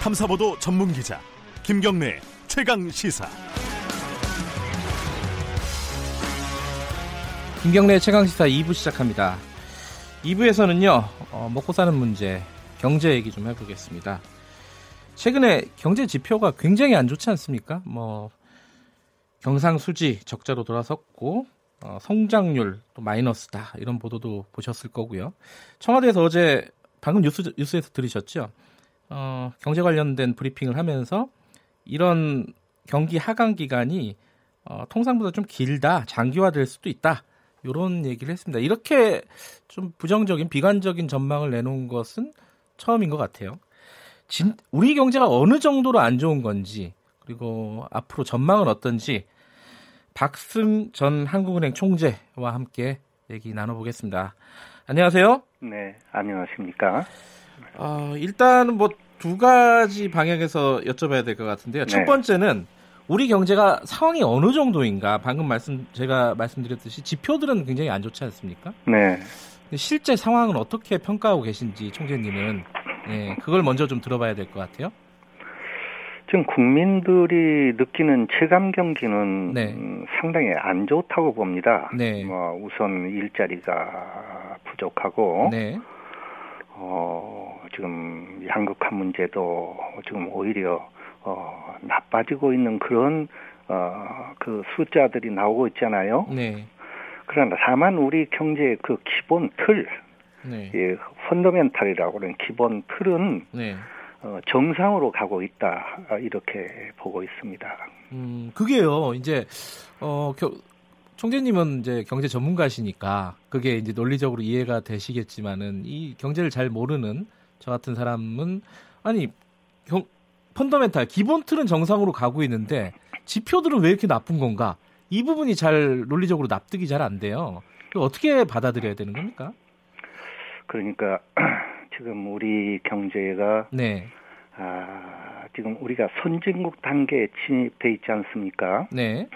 탐사보도 전문 기자 김경래 최강 시사. 김경래 최강 시사 2부 시작합니다. 2부에서는요 어, 먹고 사는 문제, 경제 얘기 좀 해보겠습니다. 최근에 경제 지표가 굉장히 안 좋지 않습니까? 뭐 경상수지 적자로 돌아섰고 어, 성장률 또 마이너스다 이런 보도도 보셨을 거고요. 청와대에서 어제 방금 뉴스 뉴스에서 들으셨죠? 어, 경제 관련된 브리핑을 하면서 이런 경기 하강 기간이 어, 통상보다 좀 길다, 장기화될 수도 있다. 이런 얘기를 했습니다. 이렇게 좀 부정적인 비관적인 전망을 내놓은 것은 처음인 것 같아요. 진, 우리 경제가 어느 정도로 안 좋은 건지 그리고 앞으로 전망은 어떤지 박승 전 한국은행 총재와 함께 얘기 나눠보겠습니다. 안녕하세요. 네, 안녕하십니까. 어, 일단은 뭐 두 가지 방향에서 여쭤봐야 될 것 같은데요. 첫 네. 번째는 우리 경제가 상황이 어느 정도인가? 방금 말씀 제가 말씀드렸듯이 지표들은 굉장히 안 좋지 않습니까? 네, 실제 상황은 어떻게 평가하고 계신지 총재님은 예, 그걸 먼저 좀 들어봐야 될 것 같아요. 지금 국민들이 느끼는 체감 경기는 네. 음, 상당히 안 좋다고 봅니다. 네. 뭐 우선 일자리가 부족하고, 네, 어, 지금 양극화 문제도 지금 오히려 어, 나빠지고 있는 그런 어, 그 숫자들이 나오고 있잖아요. 네, 그러나 다만 우리 경제의 그 기본 틀, 네, 예, 펀더멘탈이라고 하는 기본 틀은 네. 어, 정상으로 가고 있다 아, 이렇게 보고 있습니다. 음, 그게요. 이제 어, 겨, 총재님은 이제 경제 전문가시니까 그게 이제 논리적으로 이해가 되시겠지만은 이 경제를 잘 모르는 저 같은 사람은 아니 경, 펀더멘탈 기본 틀은 정상으로 가고 있는데 지표들은 왜 이렇게 나쁜 건가? 이 부분이 잘 논리적으로 납득이 잘 안 돼요. 어떻게 받아들여야 되는 겁니까? 그러니까 지금 우리 경제가 네, 아, 지금 우리가 선진국 단계에 진입돼 있지 않습니까? 네,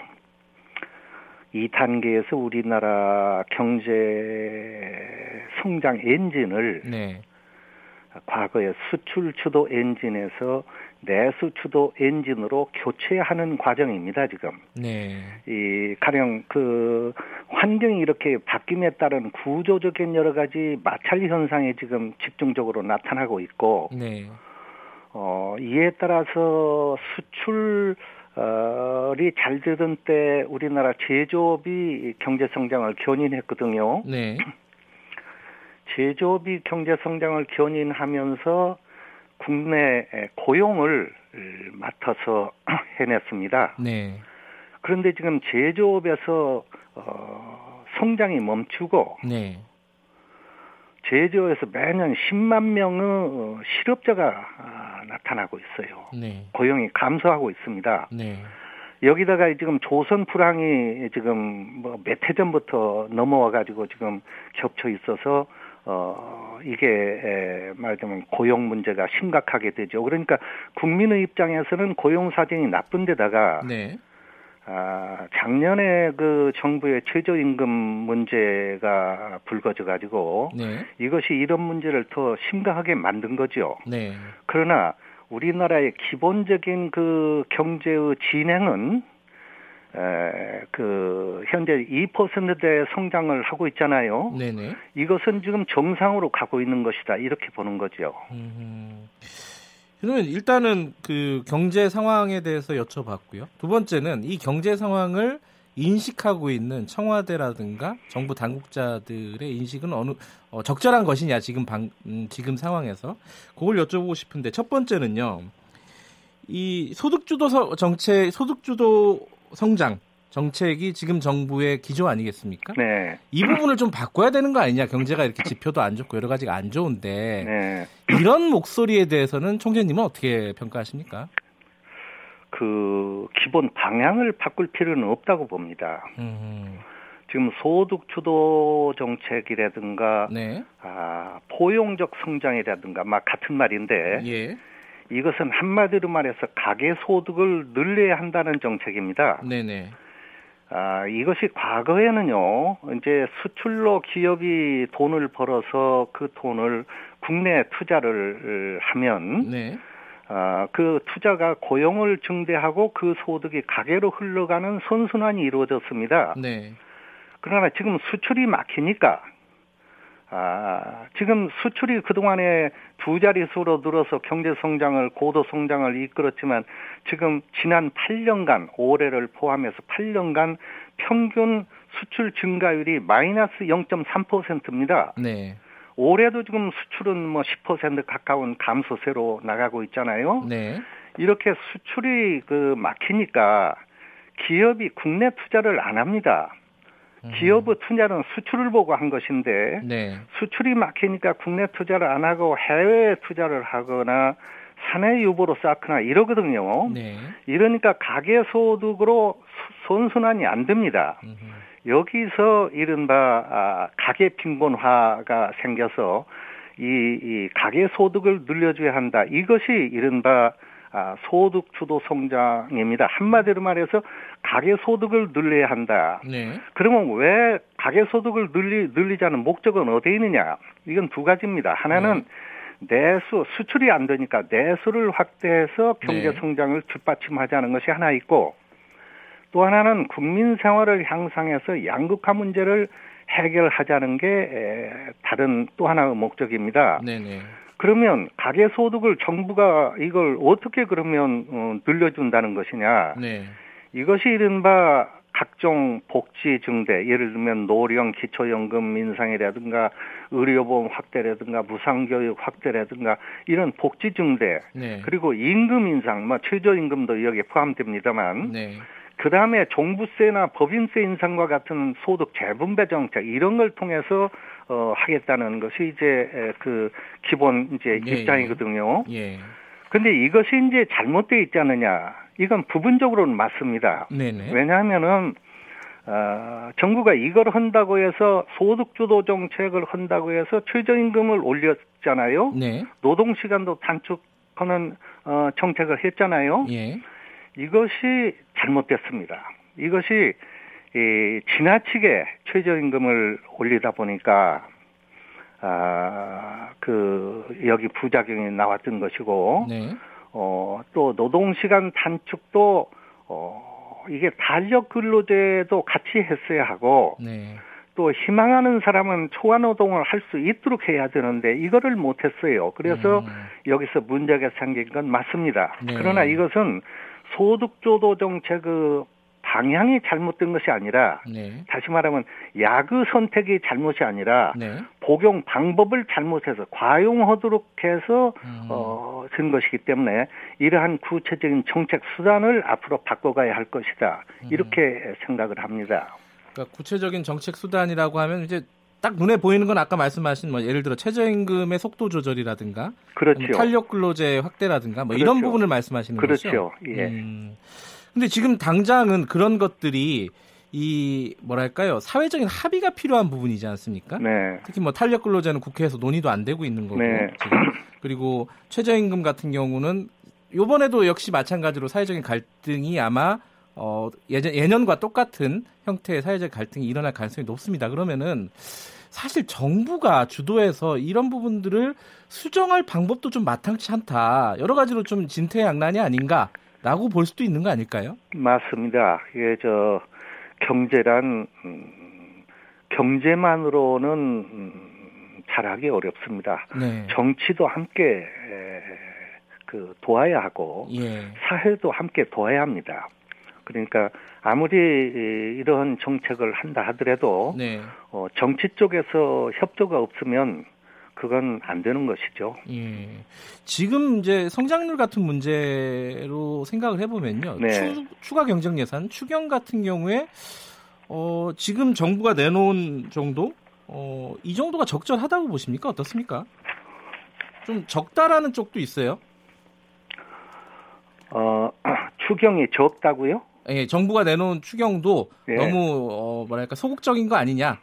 이 단계에서 우리나라 경제 성장 엔진을 네, 과거의 수출 주도 엔진에서 내수 주도 엔진으로 교체하는 과정입니다, 지금. 네, 이 가령 그 환경이 이렇게 바뀜에 따른 구조적인 여러 가지 마찰 현상이 지금 집중적으로 나타나고 있고 네, 어 이에 따라서 수출 이잘 되던 때 우리나라 제조업이 경제 성장을 견인했거든요. 네, 제조업이 경제 성장을 견인하면서 국내 고용을 맡아서 해냈습니다. 네, 그런데 지금 제조업에서 어, 성장이 멈추고 네, 제조업에서 매년 10만 명의 어, 실업자가 아, 나타나고 있어요. 네, 고용이 감소하고 있습니다. 네, 여기다가 지금 조선 불황이 지금 뭐 몇 해 전부터 넘어와 가지고 지금 겹쳐 있어서 어 이게 에, 말하자면 고용 문제가 심각하게 되죠. 그러니까 국민의 입장에서는 고용 사정이 나쁜데다가 네, 아, 작년에 그 정부의 최저임금 문제가 불거져 가지고 네, 이것이 이런 문제를 더 심각하게 만든 거죠. 네, 그러나 우리나라의 기본적인 그 경제의 진행은 에, 그 현재 2%대 성장을 하고 있잖아요. 네, 네. 이것은 지금 정상으로 가고 있는 것이다 이렇게 보는 거죠. 음, 그러면 일단은 그 경제 상황에 대해서 여쭤봤고요. 두 번째는 이 경제 상황을 인식하고 있는 청와대라든가 정부 당국자들의 인식은 어느 어, 적절한 것이냐 지금 방, 음, 지금 상황에서 그걸 여쭤보고 싶은데 첫 번째는요. 이 소득주도 서- 정책, 소득주도 성장 정책이 지금 정부의 기조 아니겠습니까? 네, 이 부분을 좀 바꿔야 되는 거 아니냐? 경제가 이렇게 지표도 안 좋고 여러 가지가 안 좋은데 네. 이런 목소리에 대해서는 총재님은 어떻게 평가하십니까? 그 기본 방향을 바꿀 필요는 없다고 봅니다. 음, 지금 소득 주도 정책이라든가 네, 아, 포용적 성장이라든가 막 같은 말인데 예, 이것은 한마디로 말해서 가계 소득을 늘려야 한다는 정책입니다. 네, 네, 아, 이것이 과거에는요, 이제 수출로 기업이 돈을 벌어서 그 돈을 국내 투자를 하면, 네, 어, 그 투자가 고용을 증대하고 그 소득이 가계로 흘러가는 선순환이 이루어졌습니다. 네. 그러나 지금 수출이 막히니까 아, 지금 수출이 그동안에 두 자릿수로 늘어서 경제 성장을 고도 성장을 이끌었지만 지금 지난 8년간 올해를 포함해서 8년간 평균 수출 증가율이 마이너스 0.3%입니다. 네. 올해도 지금 수출은 뭐 10% 가까운 감소세로 나가고 있잖아요. 네. 이렇게 수출이 그 막히니까 기업이 국내 투자를 안 합니다. 기업의 투자는 수출을 보고 한 것인데 네. 수출이 막히니까 국내 투자를 안 하고 해외 투자를 하거나 사내 유보로 쌓거나 이러거든요. 네. 이러니까 가계 소득으로 수- 선순환이 안 됩니다. 음흠. 여기서 이른바 아, 가계 빈곤화가 생겨서 이, 이 가계 소득을 늘려줘야 한다. 이것이 이른바 아, 소득 주도 성장입니다. 한마디로 말해서 가계 소득을 늘려야 한다. 네. 그러면 왜 가계 소득을 늘리, 늘리자는 목적은 어디에 있느냐? 이건 두 가지입니다. 하나는 내수, 수출이 안 되니까 내수를 확대해서 경제 네. 성장을 뒷받침하자는 것이 하나 있고 또 하나는 국민 생활을 향상해서 양극화 문제를 해결하자는 게 에, 다른 또 하나의 목적입니다. 네네. 그러면 가계 소득을 정부가 이걸 어떻게 그러면 어, 늘려준다는 것이냐? 네. 이것이 이른바 각종 복지 증대, 예를 들면 노령 기초연금 인상이라든가 의료보험 확대라든가 무상교육 확대라든가 이런 복지 증대, 네. 그리고 임금 인상, 뭐 최저임금도 여기에 포함됩니다만, 네. 그 다음에 종부세나 법인세 인상과 같은 소득 재분배 정책 이런 걸 통해서 어, 하겠다는 것이 이제 에, 그 기본 이제 예, 입장이거든요. 예. 근데 이것이 이제 잘못되어 있지 않느냐? 이건 부분적으로는 맞습니다. 네네. 왜냐하면은 어, 정부가 이걸 한다고 해서 소득주도 정책을 한다고 해서 최저임금을 올렸잖아요. 네. 노동 시간도 단축하는 어, 정책을 했잖아요. 예. 이것이 잘못됐습니다. 이것이 이, 지나치게 최저임금을 올리다 보니까 아, 그 여기 부작용이 나왔던 것이고 네. 어, 또 노동 시간 단축도, 어, 이게 달력 근로제도 같이 했어야 하고, 네. 또 희망하는 사람은 초과 노동을 할 수 있도록 해야 되는데, 이거를 못했어요. 그래서 음. 여기서 문제가 생긴 건 맞습니다. 네. 그러나 이것은 소득조도 정책의 방향이 잘못된 것이 아니라, 네. 다시 말하면 야그 선택이 잘못이 아니라, 네. 복용 방법을 잘못해서 과용하도록 해서 음. 어, 된 것이기 때문에 이러한 구체적인 정책 수단을 앞으로 바꿔가야 할 것이다. 음. 이렇게 생각을 합니다. 그러니까 구체적인 정책 수단이라고 하면 이제 딱 눈에 보이는 건 아까 말씀하신 뭐 예를 들어 최저임금의 속도 조절이라든가 그렇죠. 탄력 근로제 확대라든가 뭐 이런 그렇죠. 부분을 말씀하시는 거죠. 그렇죠. 예. 음. 근데 지금 당장은 그런 것들이 이 뭐랄까요 사회적인 합의가 필요한 부분이지 않습니까? 네. 특히 뭐 탄력 근로제는 국회에서 논의도 안 되고 있는 거고 네. 그리고 최저임금 같은 경우는 요번에도 역시 마찬가지로 사회적인 갈등이 아마 어 예전 예년과 똑같은 형태의 사회적 갈등이 일어날 가능성이 높습니다. 그러면은 사실 정부가 주도해서 이런 부분들을 수정할 방법도 좀 마땅치 않다. 여러 가지로 좀 진퇴양난이 아닌가라고 볼 수도 있는 거 아닐까요? 맞습니다. 이게 저 경제란 음, 경제만으로는 음, 잘하기 어렵습니다. 네. 정치도 함께 에, 그 도와야 하고 예. 사회도 함께 도와야 합니다. 그러니까 아무리 이- 이러한 정책을 한다 하더라도 네. 어, 정치 쪽에서 협조가 없으면 그건 안 되는 것이죠. 예. 지금 이제 성장률 같은 문제로 생각을 해보면요. 네. 추, 추가 경정 예산, 추경 같은 경우에 어, 지금 정부가 내놓은 정도, 어, 이 정도가 적절하다고 보십니까? 어떻습니까? 좀 적다라는 쪽도 있어요. 어, 추경이 적다고요? 예, 정부가 내놓은 추경도 예. 너무 어, 뭐랄까 소극적인 거 아니냐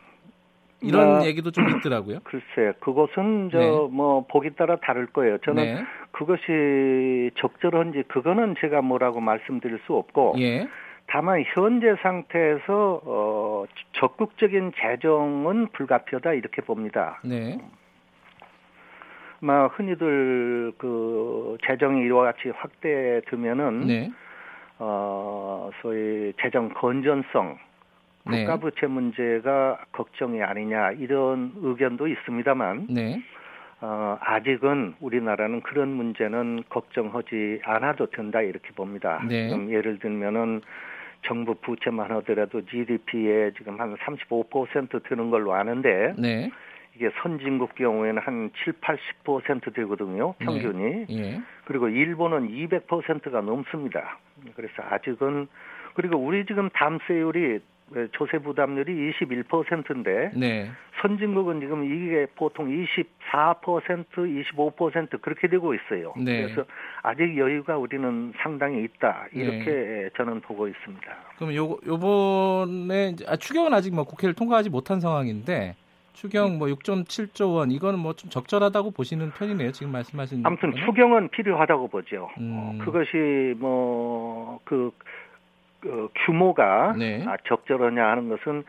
이런 뭐, 얘기도 좀 있더라고요. 글쎄, 그것은 저 네. 뭐 보기 따라 다를 거예요. 저는 네. 그것이 적절한지 그거는 제가 뭐라고 말씀드릴 수 없고 예. 다만 현재 상태에서 어, 적극적인 재정은 불가피하다 이렇게 봅니다. 네. 막 흔히들 그 재정이 이와 같이 확대되면은 네. 어 소위 재정 건전성 네. 국가 부채 문제가 걱정이 아니냐 이런 의견도 있습니다만 네. 어, 아직은 우리나라는 그런 문제는 걱정하지 않아도 된다 이렇게 봅니다. 네. 예를 들면은 정부 부채만 하더라도 GDP에 지금 한 35% 드는 걸로 아는데 네. 이게 선진국 경우에는 한 7, 80% 되거든요. 평균이. 예. 그리고 일본은 200%가 넘습니다. 그래서 아직은 그리고 우리 지금 담세율이 조세 부담률이 21%인데 네. 선진국은 지금 이게 보통 24%, 25% 그렇게 되고 있어요. 네. 그래서 아직 여유가 우리는 상당히 있다 이렇게 네. 저는 보고 있습니다. 그럼 요 요번에 아, 추경은 아직 뭐 국회를 통과하지 못한 상황인데 추경 뭐 6.7조 원 이거는 뭐 좀 적절하다고 보시는 편이네요. 지금 말씀하신 아무튼 거는? 추경은 필요하다고 보죠. 음. 어, 그것이 뭐그 그 규모가 네. 아, 적절하냐 하는 것은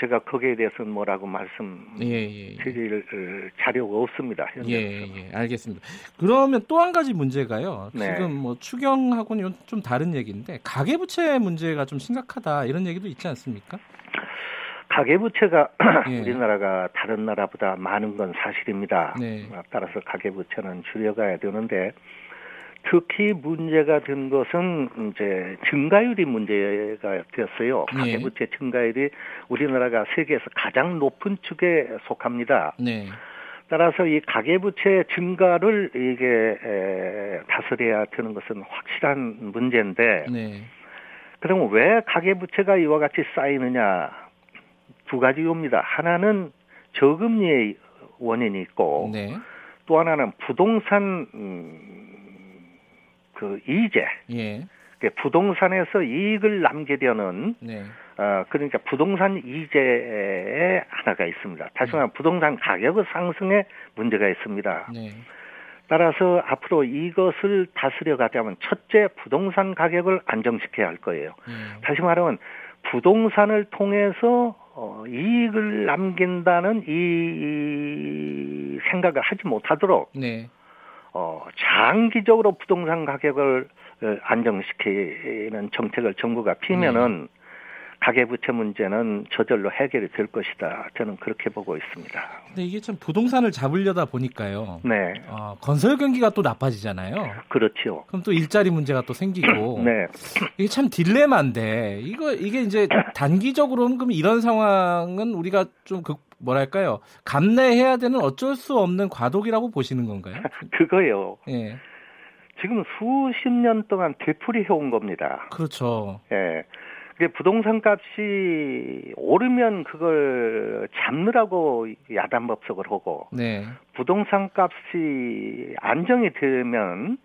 제가 거기에 대해서는 뭐라고 말씀드릴 예, 예, 예. 자료가 없습니다. 예, 예, 알겠습니다. 그러면 또 한 가지 문제가요. 네. 지금 뭐 추경하고는 좀 다른 얘기인데 가계부채 문제가 좀 심각하다 이런 얘기도 있지 않습니까? 가계부채가 예. 우리나라가 다른 나라보다 많은 건 사실입니다. 네. 아, 따라서 가계부채는 줄여가야 되는데 특히 문제가 된 것은 이제 증가율이 문제가 되었어요. 네. 가계부채 증가율이 우리나라가 세계에서 가장 높은 축에 속합니다. 네. 따라서 이 가계부채 증가를 이게 에, 다스려야 되는 것은 확실한 문제인데 네. 그럼 왜 가계부채가 이와 같이 쌓이느냐 두 가지 이유입니다. 하나는 저금리의 원인이 있고 네. 또 하나는 부동산 음, 그 이제 예. 그 부동산에서 이익을 남기려는 네. 어, 그러니까 부동산 이자에 하나가 있습니다. 다시 말하면 부동산 가격 의 상승에 문제가 있습니다. 네. 따라서 앞으로 이것을 다스려 가자면 첫째 부동산 가격을 안정시켜야 할 거예요. 예. 다시 말하면 부동산을 통해서 어, 이익을 남긴다는 이, 이 생각을 하지 못하도록 네. 어, 장기적으로 부동산 가격을 어, 안정시키는 정책을 정부가 피면은 가계부채 문제는 저절로 해결이 될 것이다. 저는 그렇게 보고 있습니다. 근데 이게 참 부동산을 잡으려다 보니까요. 네, 어, 건설 경기가 또 나빠지잖아요. 그렇죠. 그럼 또 일자리 문제가 또 생기고 네, 이게 참 딜레마인데 이거 이게 이제 단기적으로는 그럼 이런 상황은 우리가 좀그 뭐랄까요 감내해야 되는 어쩔 수 없는 과도기라고 보시는 건가요? 그거요. 예, 지금 수십 년 동안 되풀이 해온 겁니다. 그렇죠. 예. 그게 부동산 값이 오르면 그걸 잡느라고 야단 법석을 하고 네, 부동산 값이 안정이 되면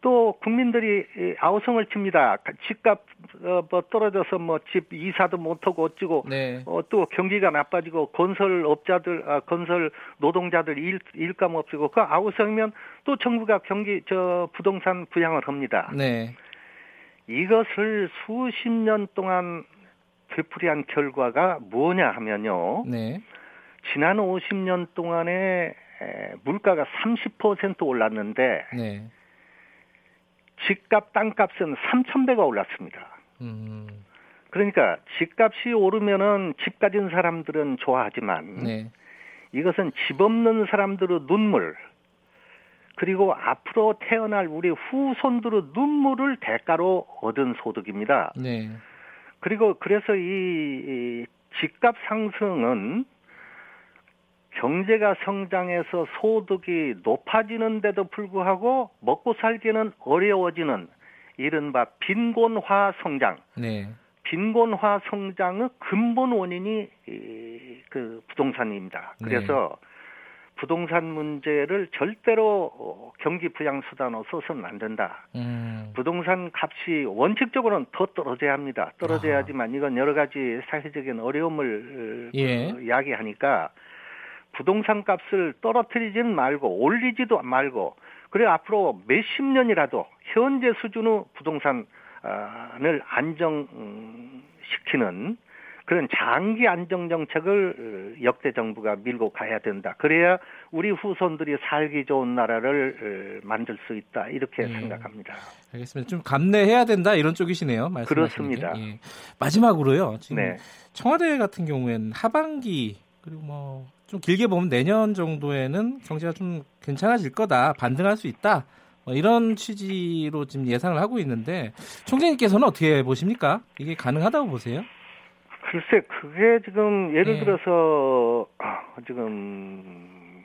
또 국민들이 이 아우성을 칩니다. 집값 어, 뭐 떨어져서 뭐 집 이사도 못하고 어찌고 네, 어, 또 경기가 나빠지고 건설 업자들, 아, 건설 노동자들 일, 일감 없이고 그 아우성이면 또 정부가 경기 저 부동산 부양을 합니다. 네, 이것을 수십 년 동안 되풀이한 결과가 뭐냐 하면요. 네, 지난 50년 동안에 에, 물가가 30% 올랐는데 네, 집값 땅값은 3,000배가 올랐습니다. 음, 그러니까 집값이 오르면은 집 가진 사람들은 좋아하지만 네, 이것은 집 없는 사람들의 눈물 그리고 앞으로 태어날 우리 후손들의 눈물을 대가로 얻은 소득입니다. 네, 그리고 그래서 이, 이 집값 상승은 경제가 성장해서 소득이 높아지는데도 불구하고 먹고 살기는 어려워지는 이른바 빈곤화 성장, 네, 빈곤화 성장의 근본 원인이 이, 그 부동산입니다. 네. 그래서 부동산 문제를 절대로 어, 경기 부양 수단으로 써서는 안 된다. 음, 부동산 값이 원칙적으로는 더 떨어져야 합니다. 떨어져야지만 이건 여러 가지 사회적인 어려움을 어, 예. 그 이야기하니까 부동산 값을 떨어뜨리지는 말고 올리지도 말고 그래 앞으로 몇십 년이라도 현재 수준의 부동산을 안정시키는 그런 장기 안정 정책을 어, 역대 정부가 밀고 가야 된다. 그래야 우리 후손들이 살기 좋은 나라를 어, 만들 수 있다. 이렇게 네. 생각합니다. 알겠습니다. 좀 감내해야 된다 이런 쪽이시네요. 그렇습니다. 예. 마지막으로요. 지금 네. 청와대 같은 경우에는 하반기 그리고 뭐 좀 길게 보면 내년 정도에는 경제가 좀 괜찮아질 거다, 반등할 수 있다. 뭐 이런 취지로 지금 예상을 하고 있는데 총재님께서는 어떻게 보십니까? 이게 가능하다고 보세요? 글쎄, 그게 지금 예를 예. 들어서 아, 지금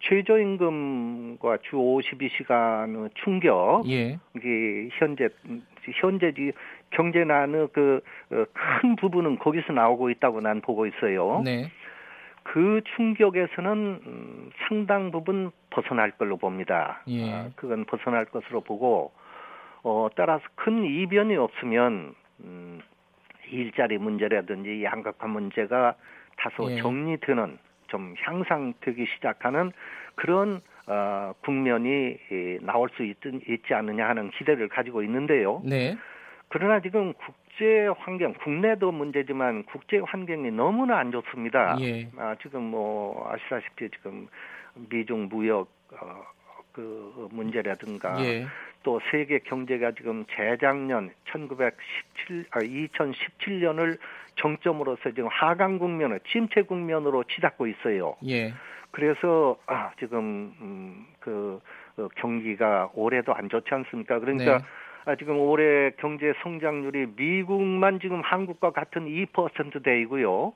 최저임금과 주 52시간 충격 예. 이게 현재 현재 경제난의 그큰 어, 부분은 거기서 나오고 있다고 난 보고 있어요. 네. 그 충격에서는 음, 상당 부분 벗어날 걸로 봅니다. 예. 아, 그건 벗어날 것으로 보고 어, 따라서 큰 이변이 없으면 음, 일자리 문제라든지 양극화 문제가 다소 예. 정리되는 좀 향상되기 시작하는 그런 어, 국면이 나올 수 있, 있지 않느냐 하는 기대를 가지고 있는데요. 네. 그러나 지금 국제 환경, 국내도 문제지만 국제 환경이 너무나 안 좋습니다. 예. 아, 지금 뭐 아시다시피 지금 미중 무역 어, 그 문제라든가 예. 또 세계 경제가 지금 재작년 1917 아, 2017년을 정점으로서 지금 하강 국면을 침체 국면으로 치닫고 있어요. 예. 그래서 아, 지금 음, 그 어, 경기가 올해도 안 좋지 않습니까? 그러니까 네. 아, 지금 올해 경제 성장률이 미국만 지금 한국과 같은 2%대이고요.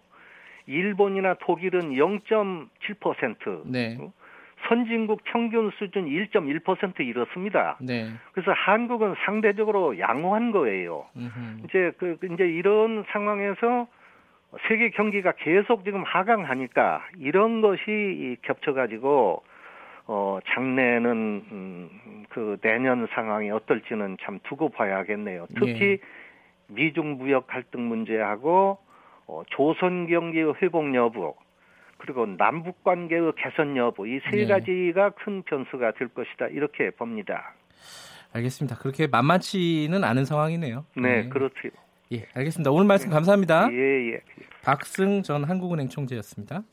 일본이나 독일은 0.7%. 네. 선진국 평균 수준 1.1% 이렇습니다. 네. 그래서 한국은 상대적으로 양호한 거예요. 음흠. 이제 그 이제 이런 상황에서 세계 경기가 계속 지금 하강하니까 이런 것이 겹쳐가지고 어 장래는 음, 그 내년 상황이 어떨지는 참 두고 봐야겠네요. 특히 네. 미중 무역 갈등 문제하고 어, 조선 경기 회복 여부 그리고 남북 관계의 개선 여부 이세 네. 가지가 큰 변수가 될 것이다 이렇게 봅니다. 알겠습니다. 그렇게 만만치는 않은 상황이네요. 네, 네. 그렇죠. 예, 알겠습니다. 오늘 말씀 감사합니다. 예, 예. 박승 전 한국은행 총재였습니다.